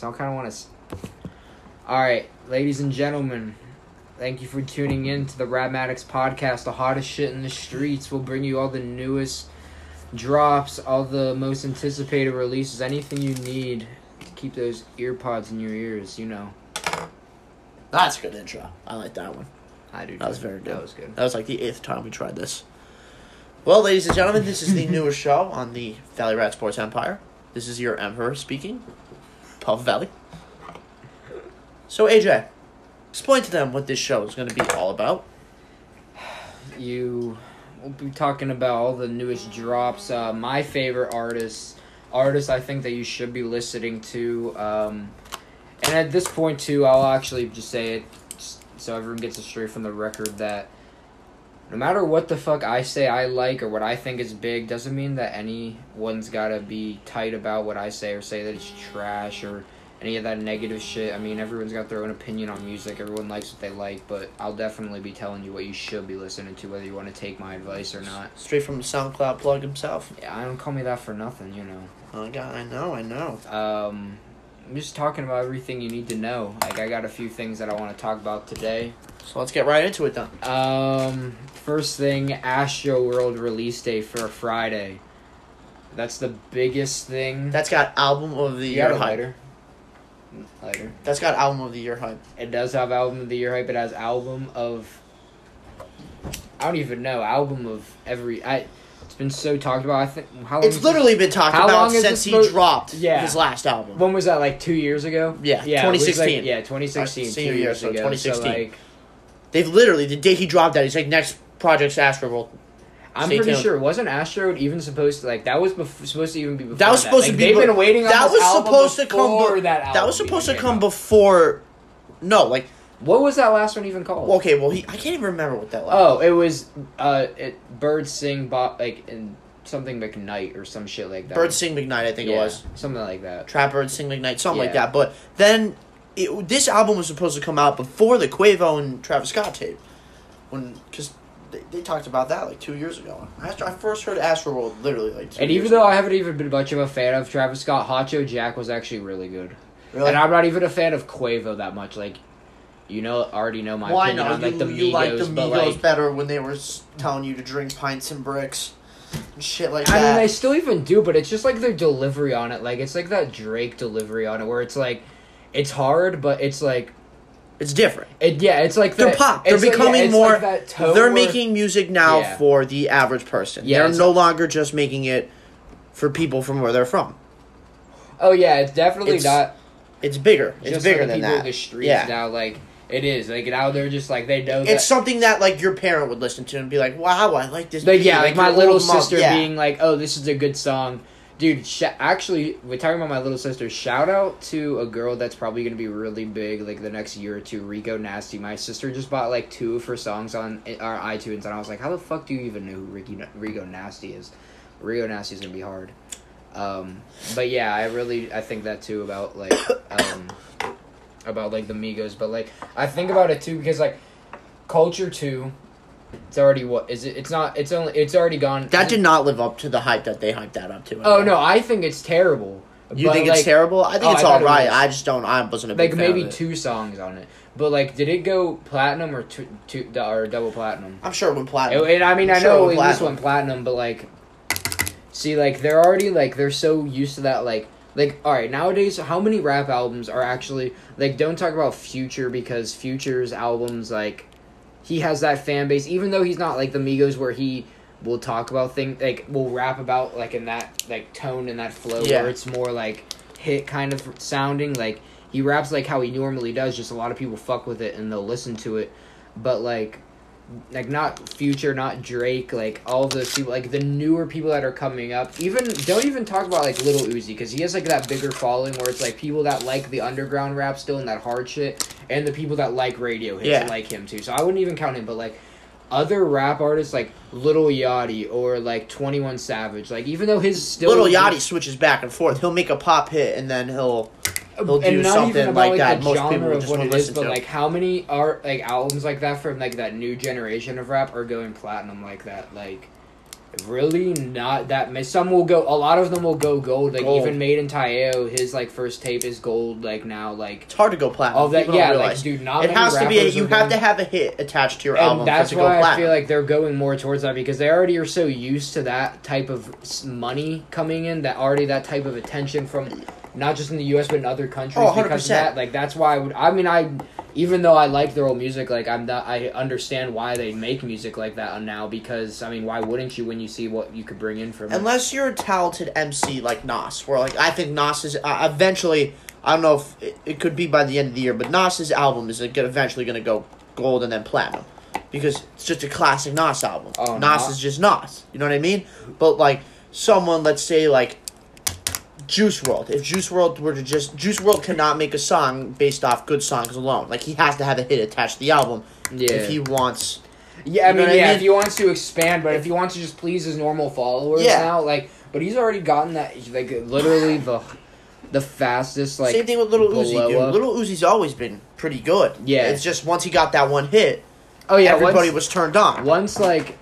So I kind of want to. All right, ladies and gentlemen, thank you for tuning in to the Radmatics podcast, the hottest shit in the streets. We'll bring you all the newest drops, all the most anticipated releases, anything you need to keep those ear pods in your ears. You know, That's a good intro. I like that one. I do. That was very good. That was good. That was like the eighth time we tried this. Well, ladies and gentlemen, this is the newest show on the Valley Rat Sports Empire. This is your emperor speaking, Puff Valley. So, AJ, explain to them what this show is going to be all about. you we'll be talking about all the newest drops uh, my favorite artists artists i think that you should be listening to um, and at this point too i'll actually just say it so everyone gets it straight from the record that no matter what the fuck i say i like or what i think is big doesn't mean that anyone's gotta be tight about what i say or say that it's trash or any of that negative shit. I mean, everyone's got their own opinion on music. Everyone likes what they like, but I'll definitely be telling you what you should be listening to, whether you want to take my advice or not. Straight from the SoundCloud plug himself. Yeah, I don't call me that for nothing, you know. Oh, God, I know, I know. Um, I'm just talking about everything you need to know. Like, I got a few things that I want to talk about today. So let's get right into it then. Um, first thing, Astro World release day for Friday. That's the biggest thing. That's got album of the year hype. lighter. Lighter. That's got album of the year hype. It does have album of the year hype. It has album of. I don't even know album of every. I. It's been so talked about. I think how long It's literally been talked How about long is since this he dropped Yeah. his last album. When was that? Like two years ago. Yeah, yeah, it was 2016. Like, yeah, 2016. Uh, senior two year, years so ago. 2016. So like, They've literally the day he dropped that, he's like next project's Astro World. I'm Stay pretty tuned. sure wasn't Astro even supposed to like that was bef- supposed to even be before That was supposed to Like, be They've be- been waiting on that was supposed to come before be- that. That was supposed to come out. before. No, like What was that last one even called? okay, well he I can't even remember what that. Last Oh, it was uh, it birds sing bo- like in something McKnight or some shit like that. Birds Sing McKnight, I think it was. something like that. Trap Bird Sing McKnight, something like that. But then it, this album was supposed to come out before the Quavo and Travis Scott tape, when because they, they talked about that like two years ago. I first heard Astro World literally like. Two And even though ago. I haven't even been much of a fan of Travis Scott, Joe Jack was actually really good. really, And I'm not even a fan of Quavo that much. Like, you know, already know my well, I opinion know on like you, the Migos, you like the Migos like, better when they were telling you to drink pints and bricks, and shit like I mean, that. they still even do, but it's just like their delivery on it. Like, it's like that Drake delivery on it, where it's like, it's hard, but it's like, it's different. it yeah, it's like They're that- pop. They're it's like- yeah, becoming more- like that They're making music now Yeah. for the average person. Yeah, they're no longer just making it for people from where they're from. Oh yeah, it's definitely It's not. It's bigger. It's bigger than that. the streets yeah. now. Like it is. Like now they're just like they know. It's that, something that like your parent would listen to and be like, "Wow, I like this." Like yeah, like my little sister being like, "Oh, this is a good song." Dude, sh- actually, we're talking about my little sister. Shout out to a girl that's probably gonna be really big, like the next year or two. Rico Nasty. My sister just bought like two of her songs on our iTunes, and I was like, "How the fuck do you even know who Ricky Rico Nasty is?" Rico Nasty is gonna be hard. Um, but yeah, I really I think that too about like um, about like the Migos, but like I think about it too because like Culture Two, it's already what is it? It's not. It's only. It's already gone. That did not live up to the hype that they hyped that up to. Oh no, I think it's terrible. You But, think like, it's terrible? I think oh, it's I thought it I just don't. I wasn't a big Like fan maybe of it. two songs on it, but like, did it go platinum or two, two or double platinum? I'm sure It, platinum. and I mean, I'm I sure know it at went least went platinum, but like, see, like they're already like they're so used to that. Like, like all right, nowadays, how many rap albums are actually like? Don't talk about Future because Future's albums like he has that fan base, even though he's not like the Migos where he will talk about things like will rap about like in that like tone and that flow Yeah. where it's more like hit kind of sounding like he raps like how he normally does just a lot of people fuck with it and they'll listen to it but like like not future not drake like all of those people like the newer people that are coming up even don't even talk about like little uzi because he has like that bigger following where it's like people that like the underground rap still and that hard shit and the people that like radio hits Yeah. like him too so i wouldn't even count him but like other rap artists like Little Yachty or like Twenty One Savage, like even though his still Little Yachty switches back and forth. He'll make a pop hit and then he'll he'll do something even about like like, that. Most people just won't it is, listen but to. like how many are like albums like that from like that new generation of rap are going platinum like that? Like really not that many. Some will go. A lot of them will go gold. Like Gold. even Made in Taeo, his like first tape is gold. Like now, like It's hard to go platinum. all that. People Yeah, like dude, not it has to be. A, you have going- to have a hit attached to your album that's for it to go why I feel like they're going more towards that because they already are so used to that type of money coming in that already that type of attention from not just in the U.S. but in other countries Oh, because 100%. of that. Like that's why I would. I mean, I even though I like their old music, like I'm not. I understand why they make music like that now because I mean, why wouldn't you when you see what you could bring in from it? Unless you're a talented MC like Nas, where like I think Nas is uh, eventually. I don't know if it, it could be by the end of the year, but Nas's album is like, eventually going to go gold and then platinum because it's just a classic Nas album. Oh, Nas Nas- is just Nas. You know what I mean? But like someone, let's say like Juice WRLD. If Juice WRLD were to just Juice WRLD cannot make a song based off good songs alone. Like he has to have a hit attached to the album yeah. if he wants. Yeah, I mean, what I yeah, mean? if he wants to expand, but if he wants to just please his normal followers Yeah. now, like, but he's already gotten that, like, literally the, the fastest, like, Same thing with Little Uzi, dude. Little Uzi's always been pretty good. Yeah. It's just once he got that one hit, oh yeah, everybody once, was turned on. once like,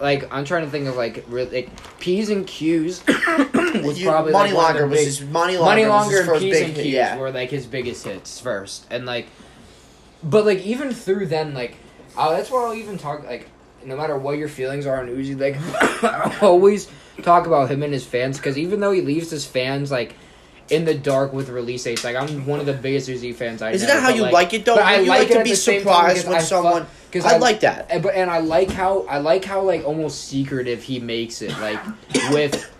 like I'm trying to think of like, really, like P's and Q's was You- probably Money like, Longer was big, his Money Longer, Money was Longer his and P's big and hit. Q's Yeah. were like his biggest hits first, and like, but like even through then, like, oh, that's why I'll even talk like, no matter what your feelings are on Uzi, like, I always talk about him and his fans because even though he leaves his fans like in the dark with release dates, like I'm one of the biggest Uzi fans I Isn't know. that how you like, like it though? I you like like, it to be the same time surprised when I someone. Because I like that. and, but and I like how I like how like almost secretive he makes it like with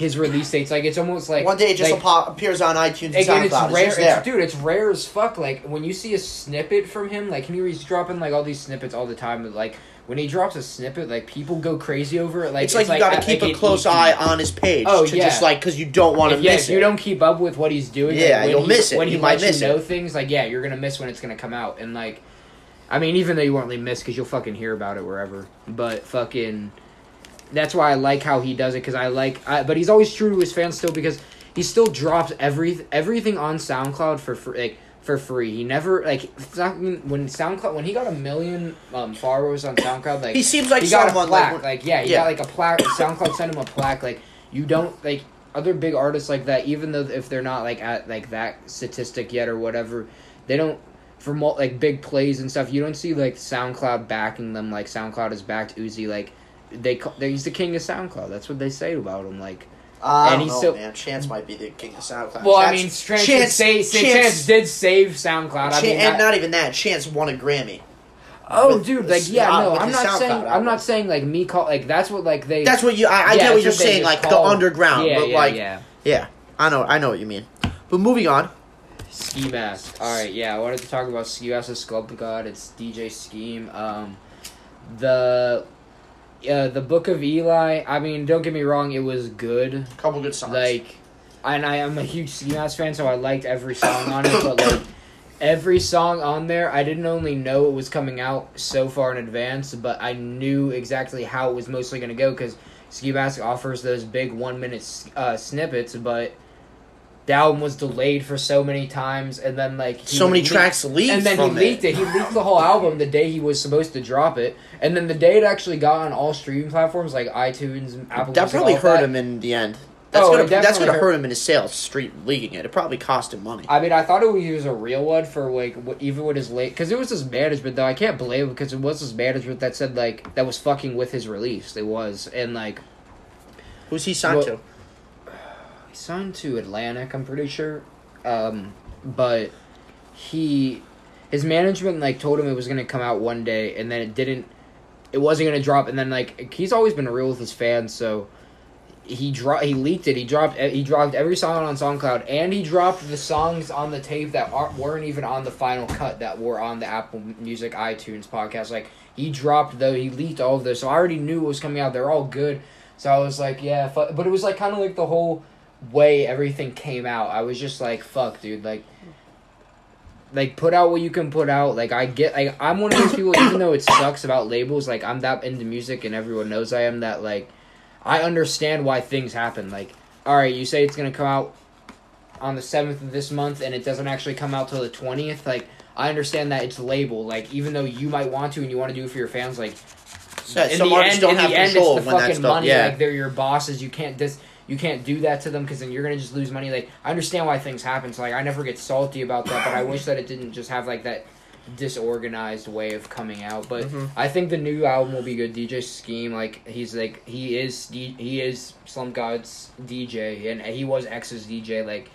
his release dates. Like it's almost like One day it just like, appo- appears on iTunes and like, and it's SoundCloud. It's rare, just it's, dude. It's rare as fuck. Like when you see a snippet from him, like he- he's dropping like all these snippets all the time. But like when he drops a snippet, like people go crazy over it. Like it's like you got to at- keep like a close eye on his page. Oh, to yeah. just like because you don't want to yeah, miss if you don't keep up with what he's doing, Yeah, when you'll he- miss it. When he You might lets miss you know it. things, like yeah, you're gonna miss when it's gonna come out, and like, I mean, even though you won't really miss because you'll fucking hear about it wherever. But fucking, that's why I like how he does it because I like. I, but he's always true to his fans still because he still drops every everything on SoundCloud for free. Like, for free, he never like when SoundCloud when he got a million um, followers on SoundCloud. Like he seems like he got a plaque. like. Like, yeah, he yeah. got like a plaque. SoundCloud sent him a plaque. Like you don't like other big artists like that. Even though if they're not like at like that statistic yet or whatever, they don't for like big plays and stuff. You don't see like SoundCloud backing them. Like SoundCloud has backed Uzi. Like they ca- they he's the king of SoundCloud. That's what they say about him. Like I and don't he's know, still- man. Chance might be the king of SoundCloud. well, I mean, Chance, Chance, say, say, Chance- Chance did save SoundCloud. I mean, and that- not even that. Chance won a Grammy. oh, with- dude, like yeah, uh, no, I'm not SoundCloud saying I'm not saying like me call like that's what like they. That's what you. I, I yeah, get what you're what saying, like call- the underground, Yeah, but yeah, like yeah. yeah, I know, I know what you mean. But moving on, Ski Mask. All right, yeah, I wanted to talk about Ski Mask's Club God. It's DJ Scheme. Um, the, uh, the Book of Eli. I mean, don't get me wrong, it was good. a couple good songs. Like, and I am a huge Ski Mask fan, so I liked every song on it. But like, every song on there, I didn't only know it was coming out so far in advance, but I knew exactly how it was mostly going to go because Ski Mask offers those big one minute uh, snippets, but the album was delayed for so many times, and then like he so many leaked- tracks leaked and then he leaked it. it. He leaked the whole album the day he was supposed to drop it, and then the day it actually got on all streaming platforms like iTunes, and Apple. That probably hurt that. him in the end. That's Oh, gonna that's gonna hurt. hurt him in his sales. Street leaking it. It probably cost him money. I mean, I thought it was, he was a real one for like what, even with his late because it was his management though. I can't blame him because it was his management that said like that was fucking with his release. It was and like Who's he signed Well- to? He signed to Atlantic, I'm pretty sure. Um, but he his management like told him it was gonna come out one day, and then it didn't. It wasn't gonna drop, and then like he's always been real with his fans, so he dro- he leaked it. He dropped he dropped every song on SoundCloud, and he dropped the songs on the tape that weren't even on the final cut that were on the Apple Music iTunes podcast. Like he dropped though he leaked all of those, so I already knew what was coming out. They're all good. So I was like, yeah, but it was like kind of like the whole way everything came out. I was just like, fuck, dude, like. Like put out what you can put out. Like I get, like I'm one of those people. Even though it sucks about labels, like I'm that into music, and everyone knows I am. That like, I understand why things happen. Like, all right, you say it's gonna come out on the seventh of this month, and it doesn't actually come out till the twentieth. Like, I understand that it's label. Like, even though you might want to and you want to do it for your fans, like, So, in some the artists end, don't in have the end, control it's the when that fucking stuff. money. Yeah. Like they're your bosses. You can't dis. You can't do that to them because then you're gonna just lose money. Like I understand why things happen. So like I never get salty about that, but I wish that it didn't just have like that disorganized way of coming out. But Mhm. I think the new album will be good. DJ Scheme, like he's like he is he is Slump God's DJ, and he was X's DJ. Like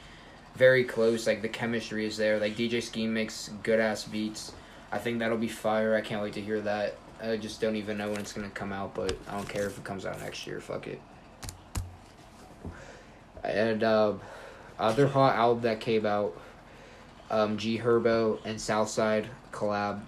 very close. Like the chemistry is there. Like DJ Scheme makes good ass beats. I think that'll be fire. I can't wait to hear that. I just don't even know when it's gonna come out, but I don't care if it comes out next year. Fuck it. And uh, other hot album that came out, um, G Herbo and Southside collab.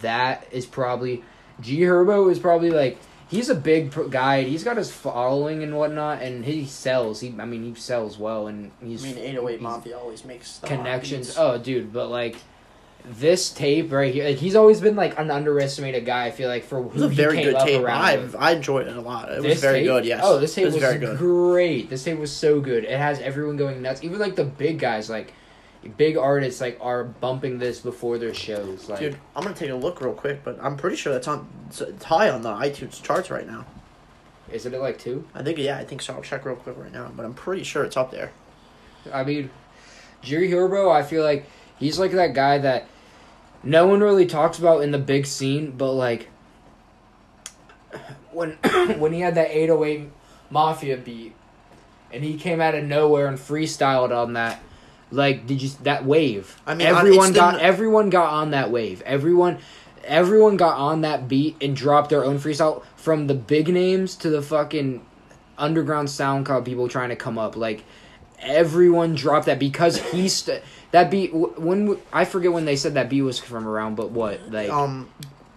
That is probably G Herbo is probably like he's a big guy. He's got his following and whatnot, and he sells. He I mean he sells well, and he's. I mean, 808 he's- Mafia always makes connections. Oh, dude, but like this tape right here, like he's always been like an underestimated guy. I feel like for It was a very good tape. I with. I enjoyed it a lot. It was very tape? good. Yes. Oh, this tape was, was very good. great. This tape was so good. It has everyone going nuts. Even like the big guys, like big artists, like are bumping this before their shows. Like, Dude, I'm gonna take a look real quick, but I'm pretty sure that's on it's, it's high on the iTunes charts right now. is it at like two? I think yeah, I think so. I'll check real quick right now, but I'm pretty sure it's up there. I mean, G Herbo, I feel like he's like that guy that no one really talks about in the big scene, but like when when he had that 808 Mafia beat and he came out of nowhere and freestyled on that. Like, did you that wave? I mean, everyone it's the- got everyone got on that wave. Everyone, everyone got on that beat and dropped their own freestyle from the big names to the fucking underground SoundCloud people trying to come up. Like everyone dropped that because he st- that beat when I forget when they said that beat was from around, but what like Um,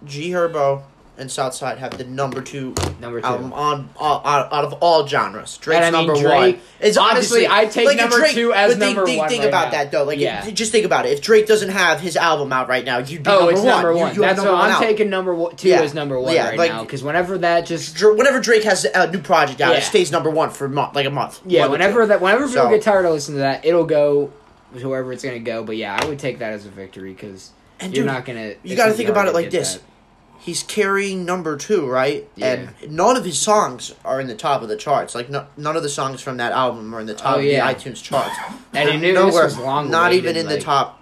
G Herbo and Southside have the number two number two. album on uh, out, out of all genres. Drake's I mean, number Drake- one. It's honestly, I take like, number Drake- two as but number think, one Think right about now. that though. Like, Yeah. it- just think about it. If Drake doesn't have his album out right now, you'd be Oh, number it's one. number one. you have That's number what one I'm out. taking number two Yeah. as number one Yeah, right like- now because whenever that just Dr- Whenever Drake has a new project out, Yeah. it stays number one for a month, like a month. yeah, whenever two. that whenever people So- get tired of listening to that, it'll go whoever it's gonna go. But yeah, I would take that as a victory because you're dude, not gonna. you got to think about it like this. that. He's carrying number two, right? Yeah. And none of his songs are in the top of the charts. Like no, none of the songs from that album are in the top Oh, yeah. of the iTunes charts. And he They're knew this was long Not even in the top.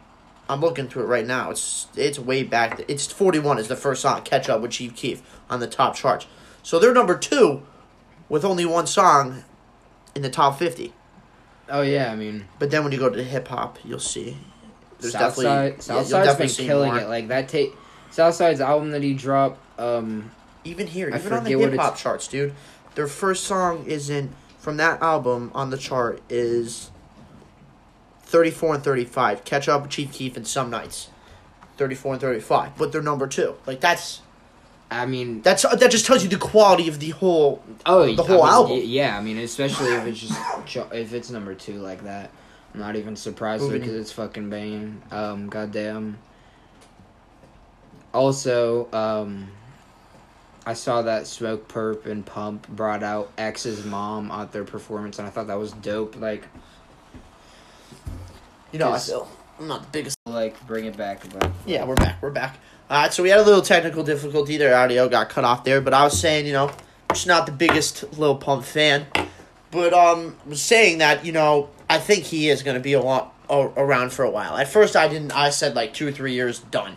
I'm looking through it right now. It's it's way back. It's 41 is the first song, Catch Up with Chief Keef, on the top charts. So they're number two, with only one song in the top 50. Oh yeah, I mean. But then when you go to hip hop, you'll see. There's Southside, definitely yeah, been killing more. it. Like that tape, Southside's album that he dropped. Um, Even here, I even on the hip hop charts, dude. Their first song isn't from that album on the chart is 34 and 35. Catch Up with Chief Keef and Some Nights. 34 and 35. But they're number 2. Like that's I mean, that's that just tells you the quality of the whole oh, the whole I mean, album. Yeah, I mean, especially if it's just if it's number two like that. I'm not even surprised Moving- because it's fucking banging. Um, goddamn. Also, um, I saw that Smokepurpp and Pump brought out X's mom at their performance, and I thought that was dope. Like, you know, I Yes. feel I'm not the biggest like bring it back, but Yeah, we're back. We're back. Alright, so we had a little technical difficulty. Their audio got cut off there, but I was saying, you know, just not the biggest Lil Pump fan. But um was saying that, you know, I think he is gonna be a lot around for a while. At first I didn't I said like two or three years done.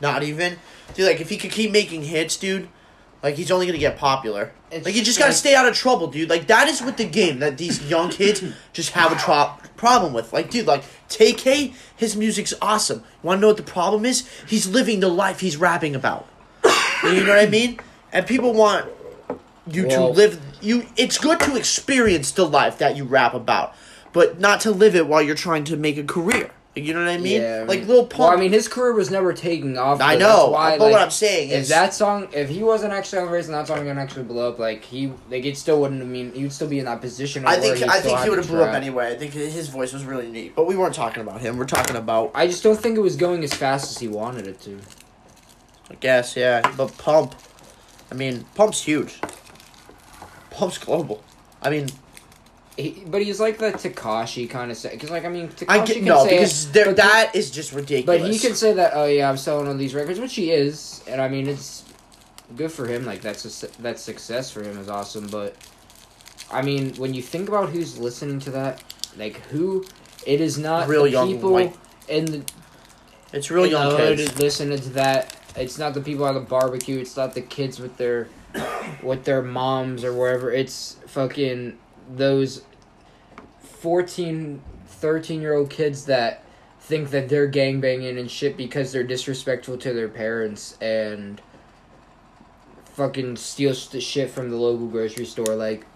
Not even. Dude, like if he could keep making hits, dude, like he's only gonna get popular. It's like you just gotta like- stay out of trouble, dude. Like that is with the game that these young kids just have a tro- problem with. Like, dude, like TK, his music's awesome. You Want to know what the problem is? He's living the life he's rapping about. you know what I mean? And people want you Well- to live. You. It's good to experience the life that you rap about, but not to live it while you're trying to make a career. You know what I mean? Yeah, I like mean- Lil Pump. Well, I mean, his career was never taking off. I know, why, but like, what I'm saying if is- that song, if he wasn't actually on the race and that song gonna actually blow up, like he, like it still wouldn't. I mean, he would still be in that position. I think I think he would have blew up anyway. I think his voice was really neat, but we weren't talking about him. We're talking about I just don't think it was going as fast as he wanted it to. I guess, yeah. But Pump, I mean, Pump's huge. Pump's global. I mean, He, but he's like the Tekashi kind of say, because like I mean, Tekashi I get can no say because it, that is just ridiculous. But he can say that, oh yeah, I'm selling all these records, which he is, and I mean, it's good for him. Like that's a, that success for him is awesome. But I mean, when you think about who's listening to that, like who, it is not Real the young people white- in the It's real young kids. listening to that. It's not the people at the barbecue. It's not the kids with their with their moms or wherever. It's fucking those 14, 13 year old kids that think that they're gangbanging and shit because they're disrespectful to their parents and fucking steal st- shit from the local grocery store. Like,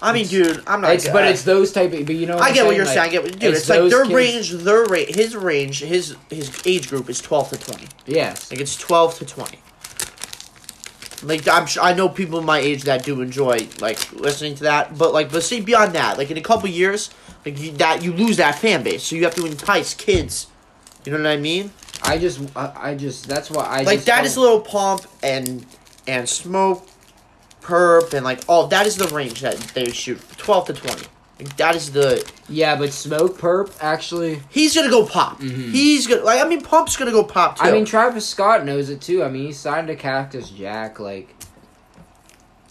I mean, dude, I'm not. it's but it's those type of. But you know, what I get what you're Like, saying. I get what, dude. it's It's, like their kids- range, their rate, his range, his his age group is 12 to 20. Yes. Like it's 12 to 20. Like I'm, I know people my age that do enjoy like listening to that, but like, but see beyond that, like in a couple years, like you, that you lose that fan base, so you have to entice kids. You know what I mean? I just, I, I just, that's why I like that don't- is little pump and and smoke, perp and like all that is the range that they shoot, 12 to 20. Like, that is the Yeah, but Smokepurpp actually. he's gonna go pop. Mhm. He's gonna like I mean Pump's gonna go pop too. I mean, Travis Scott knows it too. I mean, he signed to Cactus Jack. Like,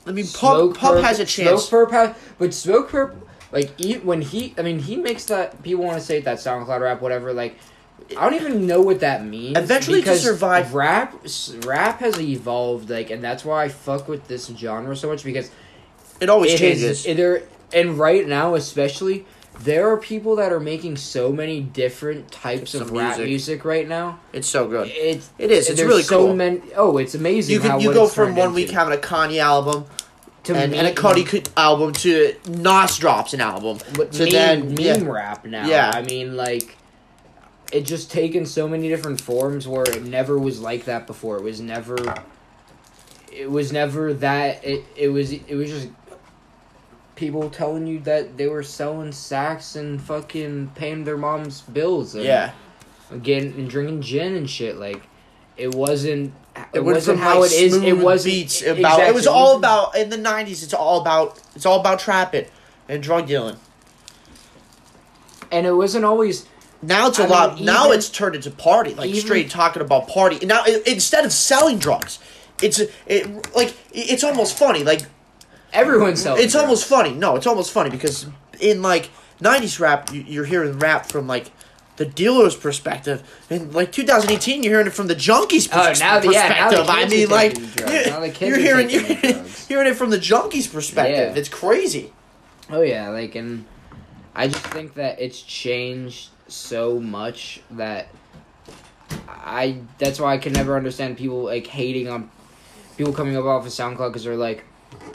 I mean Pump Pump Perp- has a chance. Smokepurpp has, but Smokepurpp, like, he, when he, I mean, he makes that. People want to say that SoundCloud rap, whatever. Like, I don't even know what that means. Eventually to survive- rap, rap has evolved. Like, and that's why I fuck with this genre so much because It always it changes. is and right now especially there are people that are making so many different types Some of rap music. right now it's so good. it's It is. It's really so cool. many oh it's amazing You can you go from one week having a Kanye album to and, meme, and a Cudi album to Nas drops an album. but to meme, then- meme yeah. rap now Yeah. i mean like it just taken so many different forms where it never was like that before it was never it was never that it, it was it was just people telling you that they were selling sacks and fucking paying their mom's bills and Yeah, getting and drinking gin and shit like it wasn't it, it wasn't how like it is it wasn't beats about. exactly, It was all about in the '90s. It's all about it's all about trapping and drug dealing. and it wasn't always Now it's a I lot. mean, now even- it's turned into party, like even- straight talking about party. Now i instead of selling drugs, it's it like it's almost funny. Like everyone sells it's almost funny. No, it's almost funny because in like '90s rap, you- you're hearing rap from like the dealer's perspective. In like 2018, you're hearing it from the junkies' perspective. Oh, now the- yeah, now the. I mean, like drugs. you're, you're hearing you're hearing it from the junkies' perspective. Yeah. It's crazy. Oh yeah, like and I just think that it's changed so much that I that's why I can never understand people like hating on people coming up off of SoundCloud because they're like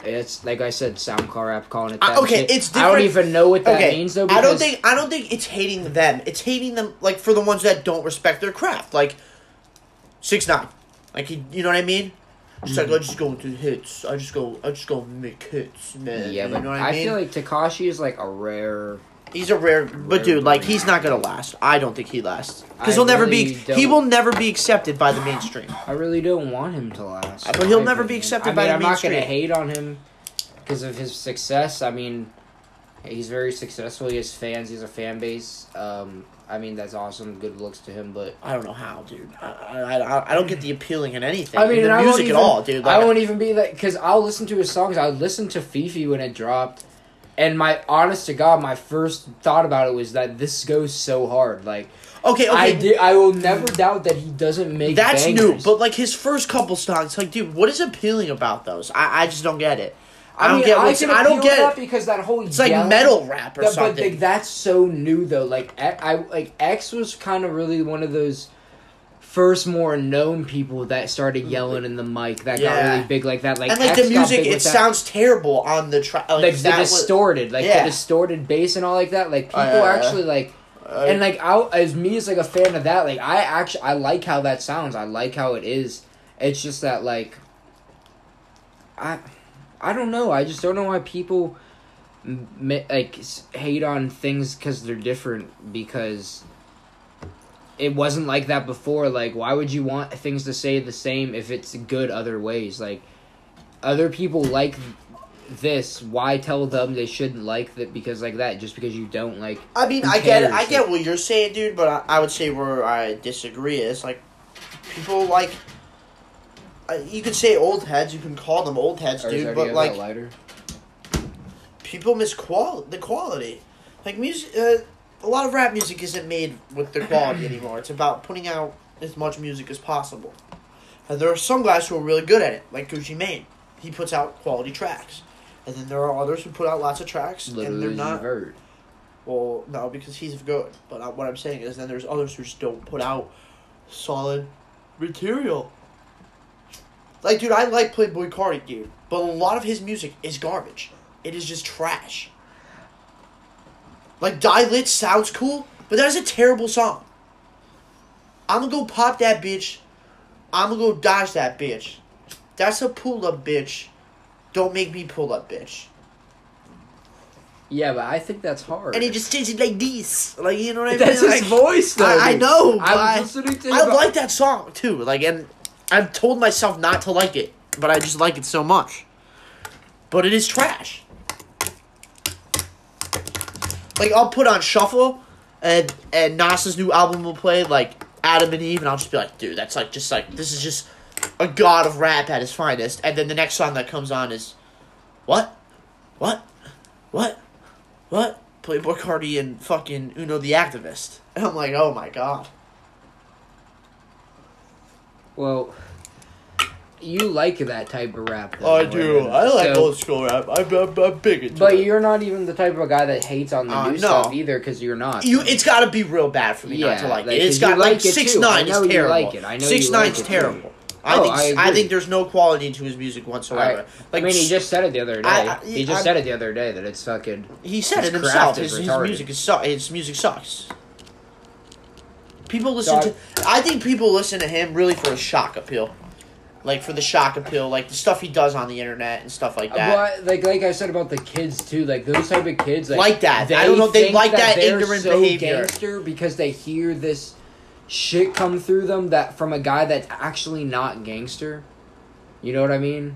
it's like I said sound car app calling it Uh, that. okay, it's I don't even know what that okay, means though. I don't think I don't think it's hating them. It's hating them like for the ones that don't respect their craft, like six nine. Like he, you know what I mean? Just Mm-hmm. like I just go into hits. I just go. I just go make hits, man. Yeah, you but I, I, mean? feel like Tekashi is like a rare. He's a rare, but Rare dude, like he's not gonna last. I don't think he lasts because he'll never really be. He don't- will never be accepted by the mainstream. I really don't want him to last. But he'll never be accepted I by mean, the I'm not gonna hate on him because of his success. I mean, he's very successful. He has fans. He has a fan base. Um, I mean, that's awesome. Good looks to him, but I don't know how, dude. I I, I, I don't get the appealing in anything. I mean, and the I won't music even, at all, dude. I won't even be like because I'll listen to his songs. I listened to FEFE when it dropped, and my honest to God, my first thought about it was that this goes so hard. Like okay, okay. I did, I will never doubt that he doesn't make. That's bangers. new, but like his first couple songs, like, dude, what is appealing about those? I, I just don't get it. I, I, don't mean, get I what's. can I don't to that get. because that whole It's like metal rap or That- but something. like, that's so new though. Like I, I like X was kind of really one of those first more known people that started yelling in the mic that got really big like that. Like and like X the music, it sounds terrible on the track. Like, like the that was- distorted, like Yeah. the distorted bass and all like that. Like people yeah, yeah. actually like. uh, and like I, as me as like a fan of that, like I actually I like how that sounds. I like how it is. It's just that like I I don't know. I just don't know why people like hate on things because they're different because it wasn't like that before. Like why would you want things to stay the same if it's good other ways? Like other people like this. Why tell them they shouldn't like that because like that? Just because you don't like. I mean, I get it. I get what you're saying, dude. But I, I would say where I disagree is like people like uh, you could say old heads. You can call them old heads, dude. But like lighter? people miss qual the quality. Like music, uh, a lot of rap music isn't made with the quality anymore. It's about putting out as much music as possible. And there are some guys who are really good at it, like Gucci Mane. He puts out quality tracks. And then there are others who put out lots of tracks, and they're not. Vert. Well, no, because he's good. But uh, what I'm saying is, then there's others who just don't put out solid material. Like, dude, I like Playboi Carti, dude, but a lot of his music is garbage. It is just trash. Like, Die Lit sounds cool, but that is a terrible song. I'm gonna go pop that bitch. I'm gonna go dodge that bitch. That's a pull up bitch. Don't make me pull up bitch. Yeah, but I think that's hard. And he just says it like this. Like, you know what I mean? That's his Like- voice, though. I, I know. I was listening to. I like that song too. Like, and I've told myself not to like it, but I just like it so much. But it is trash. Like, I'll put on shuffle, and and Nas's new album will play like Adam and Eve, and I'll just be like, dude, that's like just like this is just a god of rap at his finest. And then the next song that comes on is, what, what, what, what? Playboi Carti and fucking Uno the Activist. And I'm like, oh my god. Well, you like that type of rap. though, I do. I like so- old school rap. I'm, I'm, I'm big into But it. you're not even the type of guy that hates on the Uh, new no. stuff either, because you're not. You, it's got to be real bad for me not to like, like, it. It's got like like six too. nine is terrible. like it. I know six nine's terrible. I Oh, think I I, think there's no quality to his music whatsoever. I, like I mean, he just said it the other day. I- he just said it the other day that it's fucking. he said it himself. His, his music is su- his music sucks. People listen So to. I think people listen to him really for a shock appeal, like for the shock appeal, like the stuff he does on the internet and stuff like that. But like, like I said about the kids too, like those type of kids, like, Like that. I don't know, they think like that they're ignorant behavior. Gangster because they hear this shit come through them that from a guy that's actually not gangster. You know what I mean?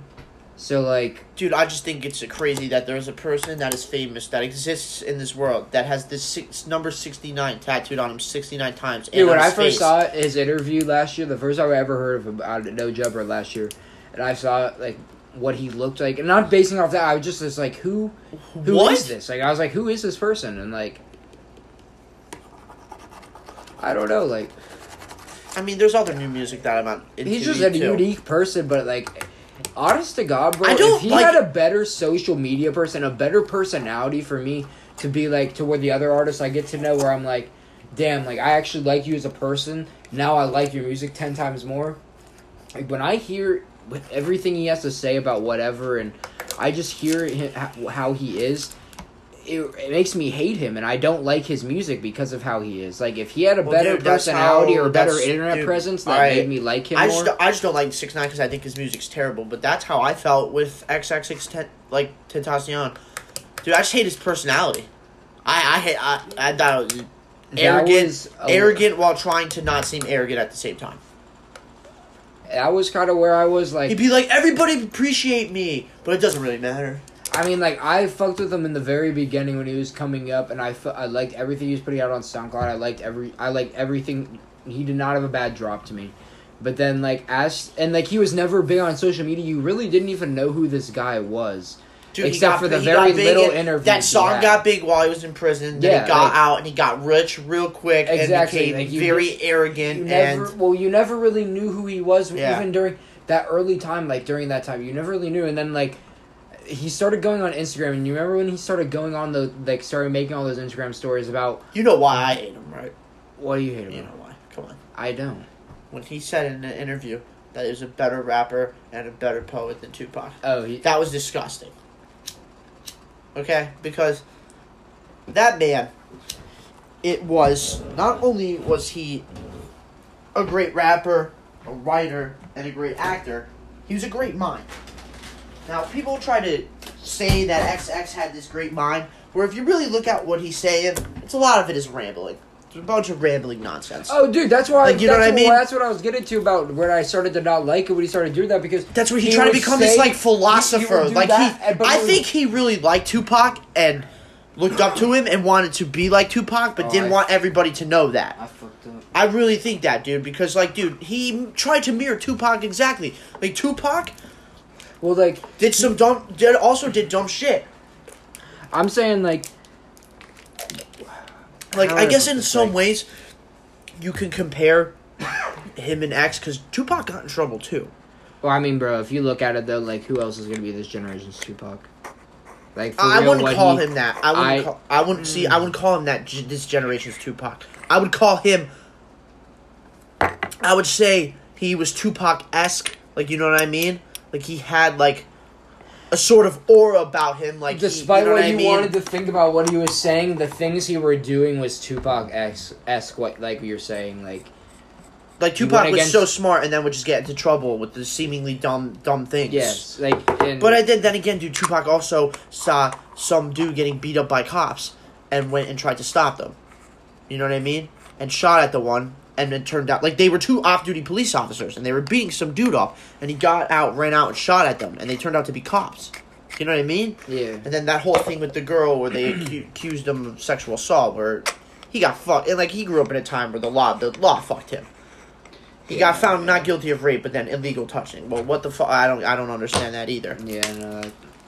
So like, Dude, I just think it's crazy that there's a person that is famous that exists in this world that has this six, number sixty nine tattooed on him sixty nine times. dude, when I first face. saw his interview last year, the first time I ever heard of him out of No Jumper last year, and I saw like what he looked like, and not basing off that, I was just was like, who, who is What? this? Like, I was like, who is this person? And like, I don't know, like. I mean, there's other new music that I'm not into. He's just a too. unique person, but like, honest to God, bro, if he like- had a better social media person, a better personality for me to be like to where the other artists I get to know, where I'm like, damn, like I actually like you as a person. Now I like your music ten times more. Like when I hear with everything he has to say about whatever, and I just hear him, how he is. It, it makes me hate him, and I don't like his music because of how he is. Like, if he had a Well, better dude, personality how- or better internet dude, presence that alright. made me like him I more. just, I just don't like six nine because I think his music's terrible. But that's how I felt with XXX like Tentacion. Dude, I just hate his personality. I I hate I I thought it was That arrogant, was a- arrogant while trying to not seem arrogant at the same time. that was kind of where I was like. He'd be like, "Everybody appreciate me," but it doesn't really matter. I mean, like I fucked with him in the very beginning when he was coming up, and I fe- I liked everything he was putting out on SoundCloud. I liked every I liked everything. He did not have a bad drop to me, but then like as and like he was never big on social media. You really didn't even know who this guy was. Dude, Except got- for the very little and interviews That song got big while he was in prison. Then Yeah, he got like- out and he got rich real quick Exactly, and like, became you very just- arrogant never and well, you never really knew who he was Yeah. even during that early time. Like during that time, you never really knew. And then like he started going on Instagram, and you remember when he started going on the like started making all those Instagram stories about you know why I hate him, right? what do you hate about? You know why? Come on. I don't. When he said in an interview that he was a better rapper and a better poet than Tupac, Oh, he, that was disgusting. Okay, because that man, it was not only was he a great rapper, a writer, and a great actor, he was a great mind. Now, people try to say that XX had this great mind, where if you really look at what he's saying, it's a lot of it is rambling. It's a bunch of rambling nonsense. Oh, dude, that's why. Like, you know what I mean? That's what I was getting to about when I started to not like it when he started doing that because That's where he, he tried to become say- this like he- he philosopher. like that, he, and- I think he really liked Tupac, and looked up to him and wanted to be like Tupac, but Oh, didn't I- want everybody to know that. I fucked up. I really think that, dude, because like, dude, he tried to mirror Tupac exactly. Like Tupac Well, like did some dumb, did also did dumb shit. I'm saying, like Like How I guess in some ways, you can compare him and X because Tupac got in trouble too. Well, I mean, bro, if you look at it though, like who else is gonna be this generation's Tupac? Like for I real, wouldn't call he- him that. I wouldn't. I- call, I wouldn't see. I wouldn't call him that. g- This generation's Tupac. I would call him. I would say he was Tupac esque. Like you know what I mean? Like he had like a sort of aura about him. Like he- Despite you know what, I you mean? wanted to think about what he was saying, the things he were doing was Tupac esque. What like you're saying, like like Tupac was against- so smart, and then would just get into trouble with the seemingly dumb, dumb things. yes, like and, But I did then again, dude. Tupac also saw some dude getting beat up by cops and went and tried to stop them. You know what I mean? And shot at the one, and it turned out like they were two off-duty police officers, and they were beating some dude up, and he got out, ran out, and shot at them, and they turned out to be cops. You know what I mean? yeah. And then that whole thing with the girl where they acu- accused him of sexual assault, where he got fucked, and like he grew up in a time where the law, the law fucked him. He Yeah, got found yeah. not guilty of rape, but then illegal touching. Well, what the fuck? I don't, I don't understand that either. Yeah, no.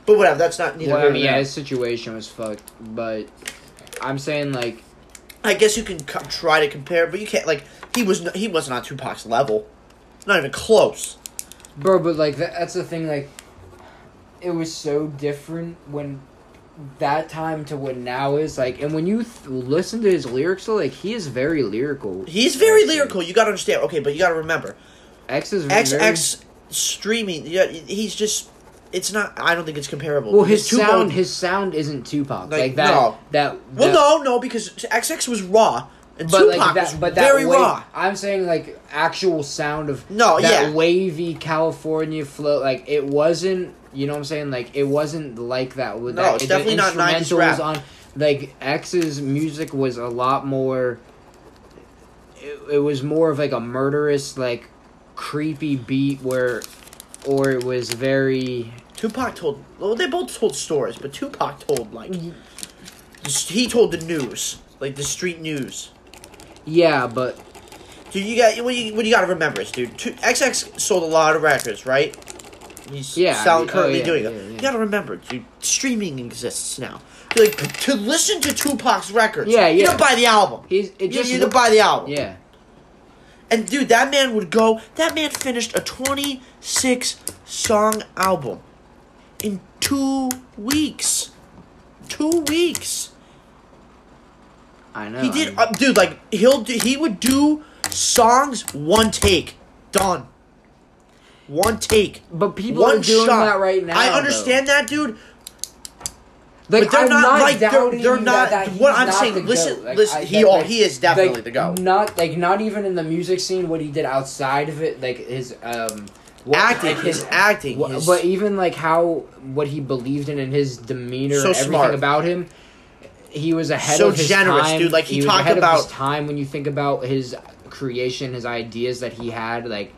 But whatever, that's not neither well, I mean, yeah, his situation was fucked, but I'm saying like, I guess you can co- try to compare, but you can't. Like he was, he wasn't on Tupac's level, not even close. bro, but like that, that's the thing. Like, it was so different when that time to what now is like, and when you th- listen to his lyrics, though, like he is very lyrical. He's very X lyrical. You gotta understand. Okay, but you gotta remember, X is very, XX streaming. Yeah, he's just. It's not. I don't think it's comparable. Well, his sound, his sound isn't Tupac. Like, Like, that. no. That. Well, no, no, because XX was raw and But Tupac like that, but that very raw. I'm saying like actual sound of No, that yeah. wavy California flow. Like it wasn't. You know what I'm saying? Like it wasn't like that. With No, that, it's definitely not 90s instrumentals rap. on. Like X's music was a lot more. It, it was more of like a murderous, like creepy beat where, or it was very. Tupac told. Well, they both told stories, but Tupac told like mm. he told the news, like the street news. Yeah, but Dude, you got what you what you got to remember is, dude. Two, XX sold a lot of records, right? He's Yeah, selling oh, currently yeah, doing yeah, it. You got to remember, dude. Streaming exists now. Like to listen to Tupac's records. Yeah, yeah. You don't buy the album. he's it You, just you look- don't buy the album. yeah. And dude, that man would go. That man finished a twenty-six song album in two weeks. Two weeks. I know. He did, uh, dude. Like he'll do, he would do songs one take, done. One take, But people one are doing shot. that right now. I understand that, dude. Though. but they're I'm not, like they're, they're not. that what I'm not saying, listen, goat. Like, listen. I- he that- like- he is definitely like, the go. Not like not even in the music scene. What he did outside of it, like his um, what, acting, like, his acting, Wha- his, but even like how what he believed in and his demeanor So and everything smart. about him he was ahead So of his generous, time dude. Like, he was talked ahead of his about- time when you think about his creation his ideas that he had like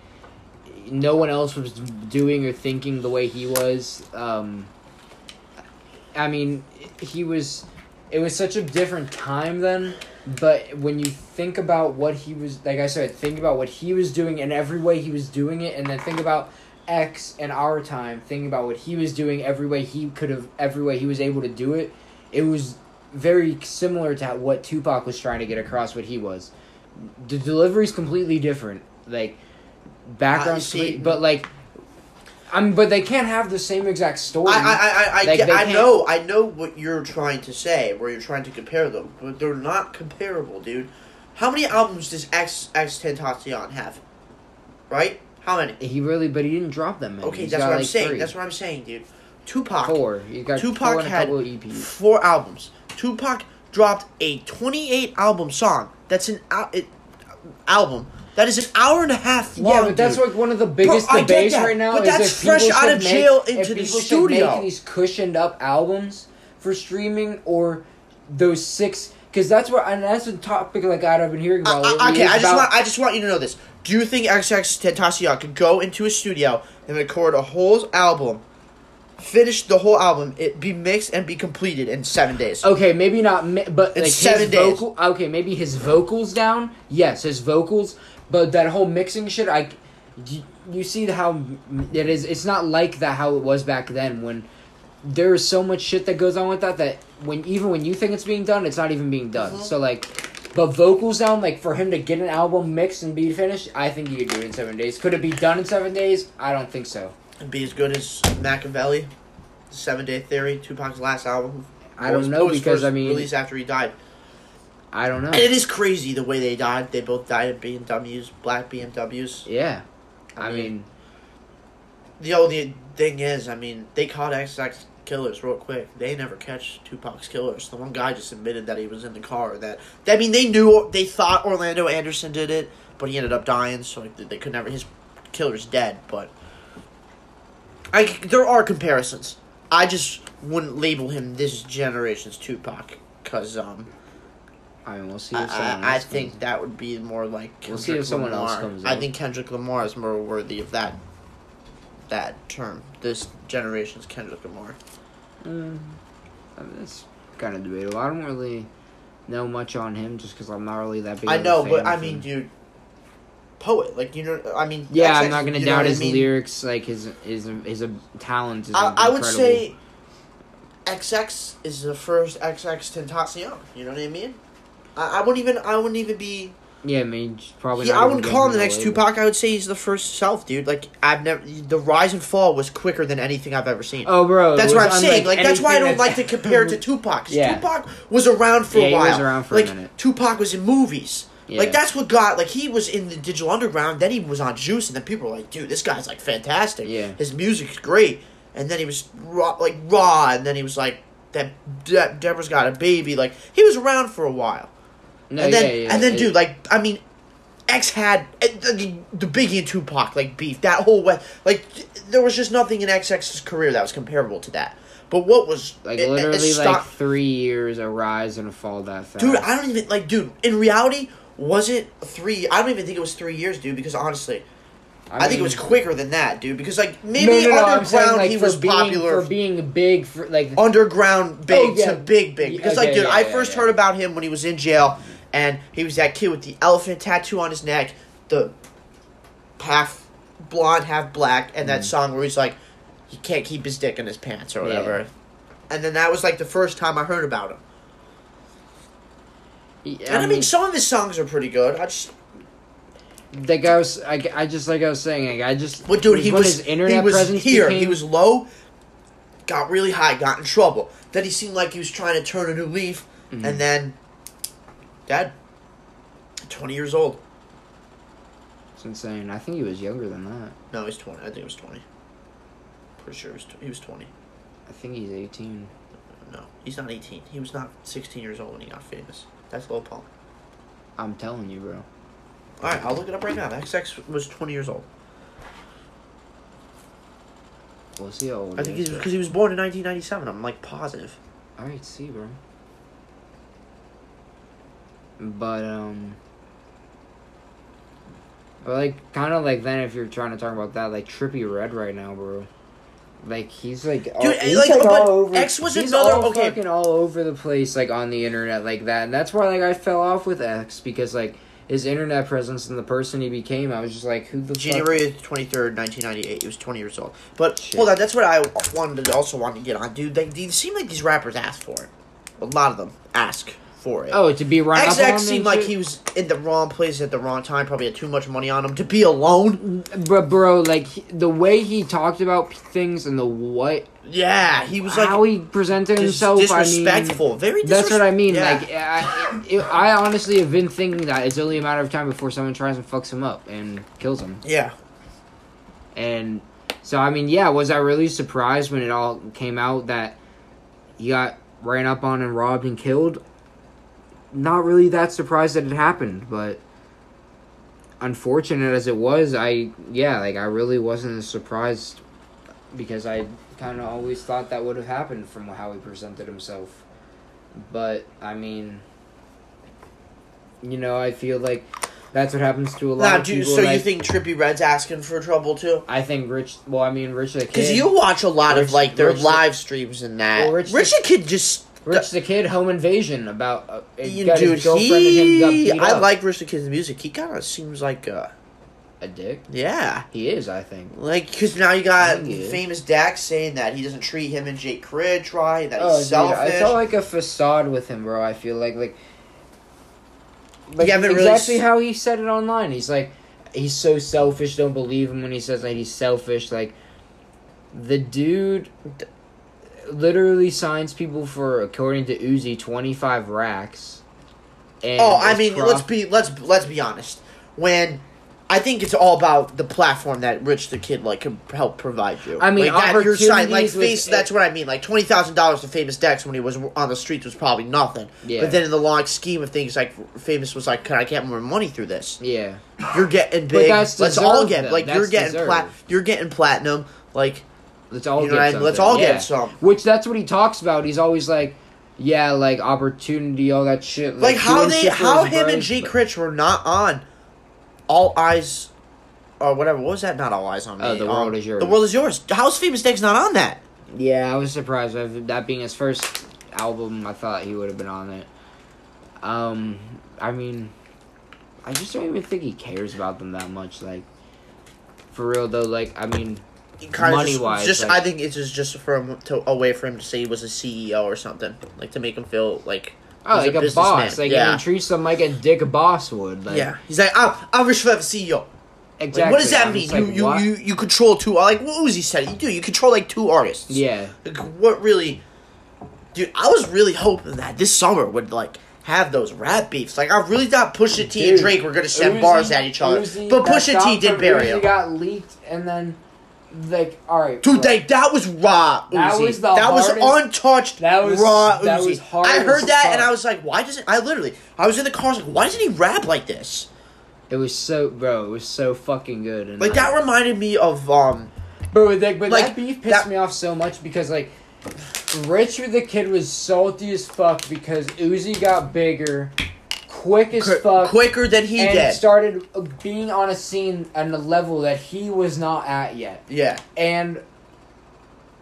no one else was doing or thinking the way he was um i mean he was it was such a different time then but when you think about what he was like i said think about what he was doing and every way he was doing it and then think about x and our time think about what he was doing every way he could have every way he was able to do it it was very similar to what tupac was trying to get across what he was the delivery's completely different like background I see. but like I'm, but they can't have the same exact story. I, I, I, I, Like, I know, I know what you're trying to say, where you're trying to compare them, but they're not comparable, dude. How many albums does X X Tentacion have? Right? How many? he really, but he didn't drop them. Okay, He's that's what I'm saying. three. That's what I'm saying, dude. Tupac. four. He got Tupac four had couple of EPs. four albums. Tupac dropped a 28 album song. That's an al- it, album. That is an hour and a half long. Yeah, but that's dude. like one of the biggest get debates that, right now. but is that's if fresh out of make- jail into the studio. make these cushioned up albums for streaming or those six. Because that's where, and that's a topic like I've been hearing uh, about. Uh, I- I- okay, I just about- want I just want you to know this. Do you think XX Tentacion could go into a studio and record a whole album finish the whole album, it be mixed and be completed in seven days. Okay, maybe not, mi- but In like seven his days. vocal. Okay, maybe his vocals down. Yes, his vocals, but that whole mixing shit. I, you, you see how it is. It's not like that how it was back then when there is so much shit that goes on with that that when even when you think it's being done, it's not even being done. Mhm. So like. But vocals down, like for him to get an album mixed and be finished, I think he could do it in seven days. Could it be done in seven days? I don't think so. And be as good as Makaveli, Seven Day Theory, Tupac's last album. I don't know because I mean released after he died. I don't know. And it is crazy the way they died. They both died at BMWs, black BMWs. Yeah, I I mean- mean The only thing is, I mean, they caught XX killers real quick. They never catch Tupac's killers. The one guy just admitted that he was in the car. That I mean, they knew they thought Orlando Anderson did it, but he ended up dying. So like, they could never. His killer's dead. But I there are comparisons. I just wouldn't label him this generation's Tupac because um I mean we'll see if someone I, I think that would be more like We'll see if someone else comes I think Kendrick Lamar is more worthy of that that term. This generation's Kendrick Lamar. Mm, I mean, it's kind of debatable. I don't really know much on him just because I'm not really that big. I of a know, but I mean, dude, poet. Like you know, I mean, Yeah, XX, I'm not gonna you know doubt what I his mean? lyrics. Like his his his, uh, talent is. I, I would say XX is the first XXXTentacion. You know what I mean? I, I wouldn't even. I wouldn't even be. Yeah, I mean probably. Yeah, not I wouldn't call him the next label. Tupac. I would say he's the first self, dude. Like I've never. The rise and fall was quicker than anything I've ever seen. Oh, bro, That's what I'm saying. Like that's why I don't like to compare it to Tupac. 'cause Yeah. Tupac was around for Yeah, a he while. was around for a minute. Tupac was in movies. Yeah. Like that's what got like he was in the digital underground. Then he was on Juice, and then people were like, "Dude, this guy's like fantastic. Yeah. his music's great." And then he was raw, like raw, and then he was like that. De- Deborah's got a baby. Like he was around for a while. No, and then yeah, yeah, and then it- dude, like I mean, X had uh, the, the Biggie and Tupac like beef. That whole way, like there was just nothing in XX's career that was comparable to that. But what was like it- it literally stock- like three years a rise and a fall that fast. dude? I don't even like, dude. In reality, was it three? I don't even think it was three years, dude. Because honestly, I, think it was quicker than that, dude. Because like maybe No, no, no, underground saying, like, he was being, popular. for being big for like underground big Oh, yeah. to big big because okay, like dude yeah, i yeah, first heard about him when he was in jail and he was that kid with the elephant tattoo on his neck the half blonde half black and that Mhm. song where he's like he can't keep his dick in his pants or whatever and then that was like the first time i heard about him and i mean some of his songs are pretty good i just like I was, I, I just like I was saying, like, I just. but dude he when was his internet he was presence here he was low got really high got in trouble then he seemed like he was trying to turn a new leaf Mhm. and then dead 20 years old It's insane. I think he was younger than that. no he's 20 i think he was 20 pretty sure he was, he was 20 I think he's eighteen. no he's not 18 he was not 16 years old when he got famous that's low pump I'm telling you, bro. all right i'll look it up right now xx was 20 years old We'll see how old. i think he's because he was born in 1997 i'm like positive All right, see, bro. But um, but like kind of like then if you're trying to talk about that, like Trippie Redd right now, bro. Like he's like, all, Dude, he's like, like, all over. X was he's another- all okay. fucking all over the place, like on the internet, like that, and that's why like I fell off with X because like his internet presence and the person he became, I was just like, who the fuck? January 23rd, 1998. He was 20 years old. But Shit. hold on, that's what I wanted to also want to get on, dude. They, they seem like these rappers ask for it. A lot of them ask for it. Oh, to be up on seemed like he was in the wrong place at the wrong time. Probably had too much money on him to be alone. But bro, like he- the way he talked about things and the what Yeah, he was like how he presented dis- himself. I mean, disrespectful. Very. that's what I mean. Yeah. Like I, it, I honestly have been thinking that it's only a matter of time before someone tries and fucks him up and kills him. yeah, And so I mean, yeah, was I really surprised when it all came out that he got ran up on and robbed and killed? Not really that surprised that it happened, but unfortunate as it was, I yeah, like I really wasn't as surprised because I kind of always thought that would have happened from how he presented himself. But I mean, you know, I feel like That's what happens to a lot Now, of do people. so you think Trippie Redd's asking for trouble too? I think Rich. Well, I mean, Rich the Because you watch a lot Rich- of like their Rich live streams and that. Well, Rich Rich, the- the Kid just. Rich the Kid, Home Invasion about uh, dude, his girlfriend and him got he. I up. like Rich the Kid's music. He kind of seems like, uh, a dick. yeah, He is, I think. like because now you got I think he is. Famous Dex saying that he doesn't treat him and Jay Critch right, that Oh, he's dude, selfish. it's all like a facade with him, bro. I feel like like. Like really exactly s- how he said it online. He's like, he's so selfish. Don't believe him when he says that he's selfish. Like, the dude literally signs people for, according to Uzi, twenty five racks. And oh, I mean, prof- let's be let's let's be honest. When I think it's all about the platform that Rich the Kid like can help provide you. I mean, like that you're signing like face. That's what I mean. Like twenty thousand dollars to Famous Dex when he was on the streets was probably nothing. Yeah. But then in the long scheme of things, like Famous was like, "Can I get more money through this?" Yeah, You're getting But big. that's let's all get though. like you're getting plat. You're getting platinum. Like let's all You know get I mean? Let's all get some. Which that's what he talks about. He's always like, yeah, like opportunity, all that shit. like how they how him and but- Critch were not on all eyes or whatever. What was that? Not all eyes on me. Oh, The World Is Yours. The world is yours. How's Famous Dex not on that? Yeah, I was surprised. That being his first album, I thought he would have been on it. Um, I mean, I just don't even think he cares about them that much. Like, for real though, like I mean, Kind of Money-wise, just, like- I think it's just just for him to a way for him to say he was a CEO or something, like to make him feel like oh, He's a like a, businessman, boss. Like yeah. and he treats them like a dick boss would. Like, yeah. He's like, ah, I'm I'm rich for CEO. exactly. Like, what does that I'm mean? just You like, you, what? you you control two. Like what Uzi said, you do. You control like two artists. Yeah, Like, what really, dude? I was really hoping that this summer would like have those rap beefs. Like I really thought Pusha T and Drake were gonna send Uzi- bars at each other, Uzi- but Pusha T did bury him. got leaked, and then like, all right, Dude, bro. like that was raw. That was the that was untouched. that was- raw. that Uzi. was hard I heard as that and. I was like, why doesn't? I literally, I was in the car. I was like, why doesn't he rap like this? It was so, bro. It was so fucking good. And Like that reminded me of um. bro. Like, but like, that beef pissed that- me off so much because like, Rich the Kid was salty as fuck because Uzi got bigger, quick as qu- fuck, quicker than he and did. started uh, being on a scene on a level that he was not at yet. yeah. And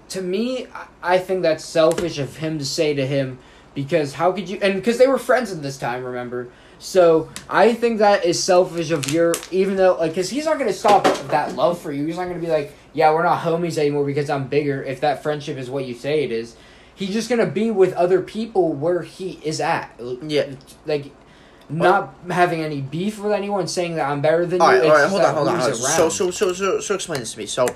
to me, I- think that's selfish of him to say to him because how could you? And because they were friends at this time, remember? So I think that is selfish of your, even though like, because he's not gonna stop that love for you. He's not gonna be like, yeah, we're not homies anymore because I'm bigger. If that friendship is what you say it is, he's just gonna be with other people where he is at. Yeah. like. Not having any beef with anyone, saying that I'm better than All you. right, all right, hold on, hold on. hold on. So, so, so, so, so, explain this to me. So,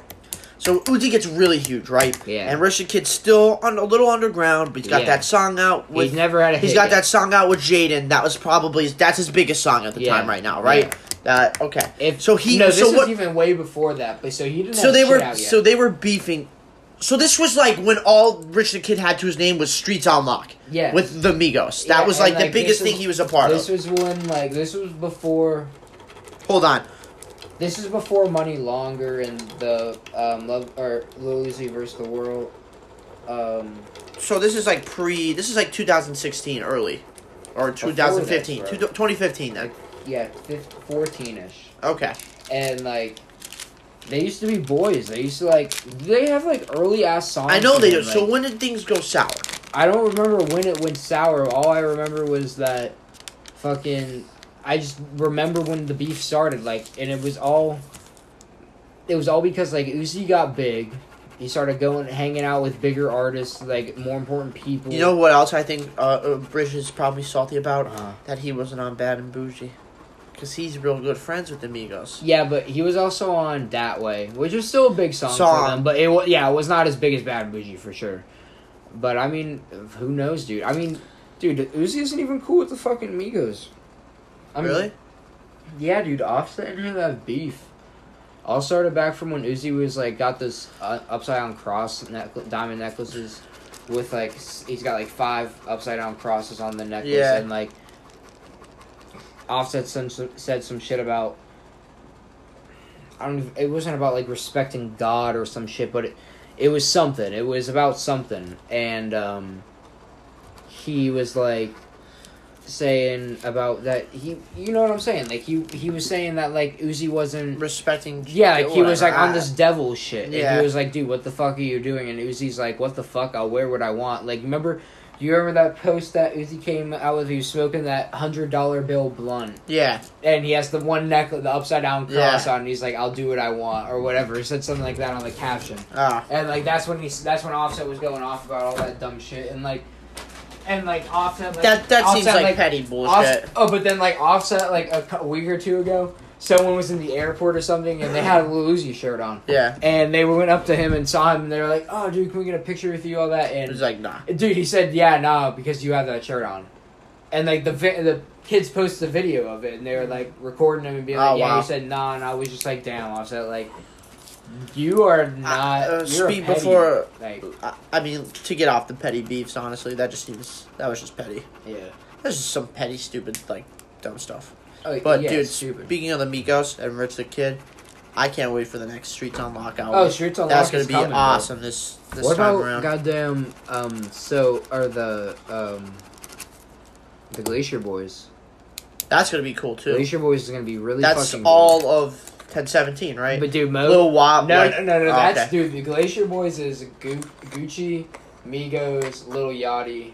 so Uzi gets really huge, right? Yeah. And the Kid's still on a little underground, but he's got Yeah. that song out with. he's never had a. He's got yet. that song out with Jaden. That was probably that's his biggest song at the Yeah. time right now, right? That okay. If So he- no, so this was what- even way before that, but so he didn't. So they were so they were beefing. So this was like when all Rich the Kid had to his name was Streets on Lock. Yeah. With the Migos. That Yeah, was and, like, the biggest this thing he was a part this of. This was when like this was before Hold on. this is before Money Longer and the um love or Lil Uzi versus the World. Um, So this is like pre. This is like 2016 early, or 2015, that, two- bro. 2015. Then. yeah, fourteen ish, Okay. and like. They used to be boys. They used to like. They have like early ass songs. I know they do. them, So when did things go sour? I don't remember when it went sour. All I remember was that fucking I just remember when the beef started, like and it was all it was all because like Uzi got big. He started going hanging out with bigger artists, like more important people. You know what else I think uh, uh, British is probably salty about? Uh, That he wasn't on Bad and Boujee. Because he's real good friends with the Migos. yeah, but he was also on That Way, which was still a big song, Song. for them. But it was yeah, it was not as big as Bad Boujee for sure. But I mean, who knows, dude? I mean, dude, Uzi isn't even cool with the fucking Amigos. I mean, really? Yeah, dude, Offset and him have beef. All started back from when Uzi was like got this uh, upside down cross diamond necklaces with like he's got like five upside down crosses on the necklace Yeah. and like Offset some, said some shit about I don't it wasn't about like respecting God or some shit but it it was something. It was about something. And um he was like saying about that he you know what I'm saying? Like he he was saying that like Uzi wasn't Respecting. yeah like he was like on this devil shit. And Yeah. he was like dude what the fuck are you doing? And Uzi's like what the fuck? I'll wear what I want. Like remember you remember that post that Uzi came out with he was smoking that hundred dollar bill blunt Yeah. and he has the one neck the upside down cross Yeah. on and he's like I'll do what I want or whatever he said something like that on the caption Ah. and like that's when he that's when Offset was going off about all that dumb shit and like and like Offset like, that that seems Offset, like, petty bullshit. Offset, oh, but then like Offset like a, week or two ago, someone was in the airport or something and they had a Lil Uzi shirt on, yeah. and they went up to him and saw him and they were like, "Oh, dude, can we get a picture with you?" All that and was like nah. dude, he said, "Yeah, nah, because you have that shirt on," and like the vi- the kids posted a video of it and they were like recording him and being like, Oh, "Yeah," wow. he said, "Nah," and I was just like, "Damn, Offset, like." You are not. Uh, you're speak petty, before- like, I, I mean, to get off the petty beefs, honestly, that just seems that was just petty. yeah. That's just some petty, stupid, like dumb stuff. Oh, But yeah, dude, speaking of the Migos and Rich the Kid, I can't wait for the next Streets on Lockout. Oh, Streets on Lockout. That's gonna be coming, bro. awesome this this what time about around. goddamn um so are the um the Glacier Boys? That's gonna be cool too. Glacier Boys is gonna be really That's all of 1017, right? But dude, Mo, Lil Wop. no, like- no, no, no, oh, that's okay. dude. The Glacier Boys is Gucci, Migos, Lil Yachty,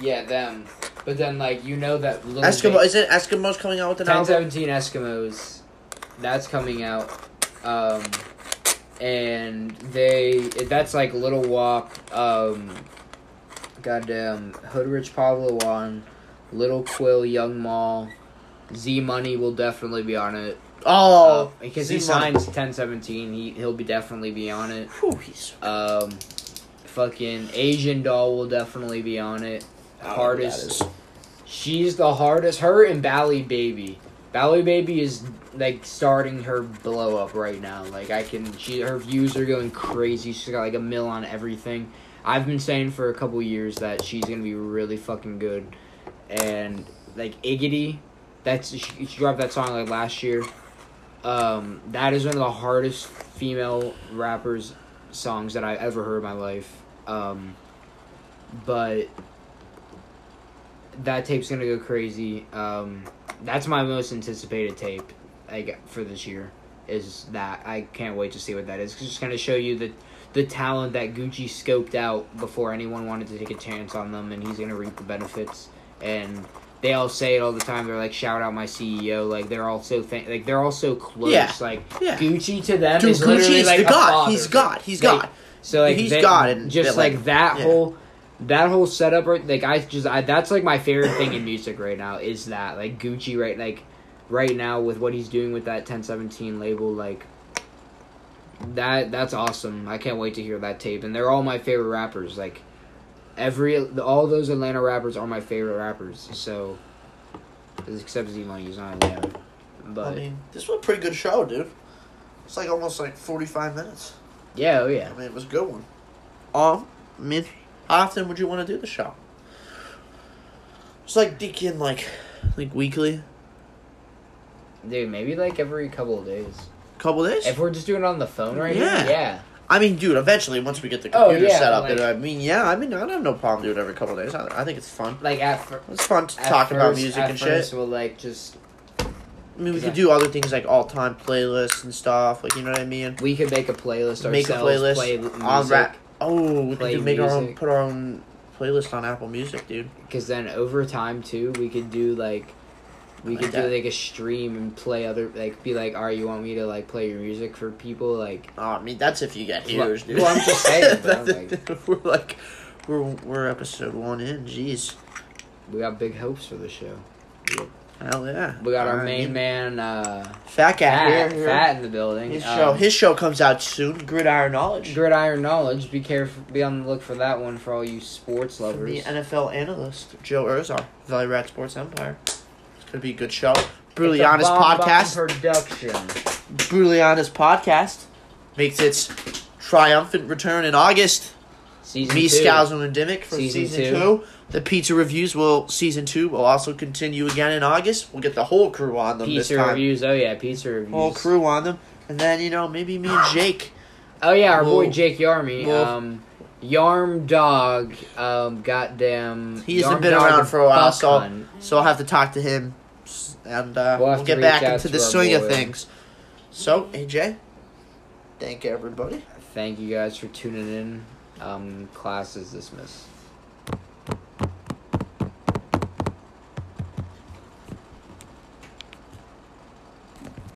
yeah, them. But then like you know that Little Eskimo. Is it Eskimos coming out with an Ten album? Seventeen Eskimos, that's coming out, um, and they that's like Lil Wop, um, goddamn Hoodrich Pablo Juan, Lil Quill, Yung Mal, Z Money will definitely be on it. Oh, Uh, because he signs ten seventeen, he he'll be definitely be on it. Whew, he's Um, fucking Asian Doll will definitely be on it. I don't know who that Hardest. She's the hardest. Her and Bali Baby. Bali Baby is like starting her blow up right now. Like I can, she her views are going crazy. She's got like a mill on everything. I've been saying for a couple years that she's gonna be really fucking good, and like Iggity, that's she, she dropped that song like last year. Um, that is one of the hardest female rappers songs that I ever heard in my life. Um, but that tape's gonna go crazy. Um, that's my most anticipated tape, like for this year. Is that I can't wait to see what that is. 'cause it's just gonna show you the the talent that Gucci scoped out before anyone wanted to take a chance on them, and he's gonna reap the benefits. And they all say it all the time. They're like, "Shout out my CEO!" Like they're all so th- like they're all so close. Yeah. Like Yeah. Gucci to them Dude, is Gucci literally is like the a god. He's God. He's God. So like He's they- God and just like, like, that yeah. whole that whole setup right like I just I that's like my favorite thing in music right now is that like Gucci right like right now with what he's doing with that 1017 label like that that's awesome. I can't wait to hear that tape and they're all my favorite rappers like every all those Atlanta rappers are my favorite rappers. So except Z Money he's not yeah. But I mean, this was a pretty good show, dude. It's like almost like 45 minutes. yeah, oh yeah. I mean, it was a good one. Um, I mean, often would you want to do the show? It's like Deacon, like, like weekly, Dude, maybe like every couple of days. couple days. If we're just doing it on the phone right Yeah. now, yeah. I mean, dude, eventually once we get the Oh, computer yeah, set up, like- I mean, yeah, I mean, I don't have no problem doing it every couple of days. I, I think it's fun. Like at, fir- It's fun to talk about music and first shit. We'll like just I mean, we could Exactly. do other things like all time playlists and stuff. Like, you know what I mean? we could make a playlist ourselves. Make a playlist play on rap. Oh, we could make our own, put our own playlist on Apple Music, dude. Because then over time too, we could do like, we Like could that. do like a stream and play other like be like, all right, you want me to like play your music for people like. Oh, I mean, that's if you get huge, dude. well, I'm just saying, bro, That's- we're like, we're we're episode one in. Jeez, We got big hopes for the show. Hell yeah. We got our I main man, uh, Fat Cat Fat, here. here. Fat in the building. His Um, show, his show comes out soon. Gridiron Knowledge. Gridiron Knowledge. Be careful. Be on the look for that one for all you sports From lovers. the NFL analyst Joe Urzar, Valley Rat Sports Empire. It's gonna be a good show. Brutally honest podcast. production. Brutally honest podcast makes its triumphant return in August. Season Me, two. Scalzo, and Dimmick for Season season, two. two. The pizza reviews will season two will also continue again in August. We'll get the whole crew on them Pizza this time. reviews. Oh yeah, pizza reviews. Whole crew on them, and then you know maybe me and Jake. Oh yeah, our boy We'll- Jake Yarmy. we'll- um, Yarm Dog, um, goddamn. He hasn't Yarm been Dog around for a while, so- Hunt. So I'll have to talk to him, and uh, We'll we'll, get back into the swing of things. So AJ, thank everybody. Thank you guys for tuning in. Um, class is dismissed.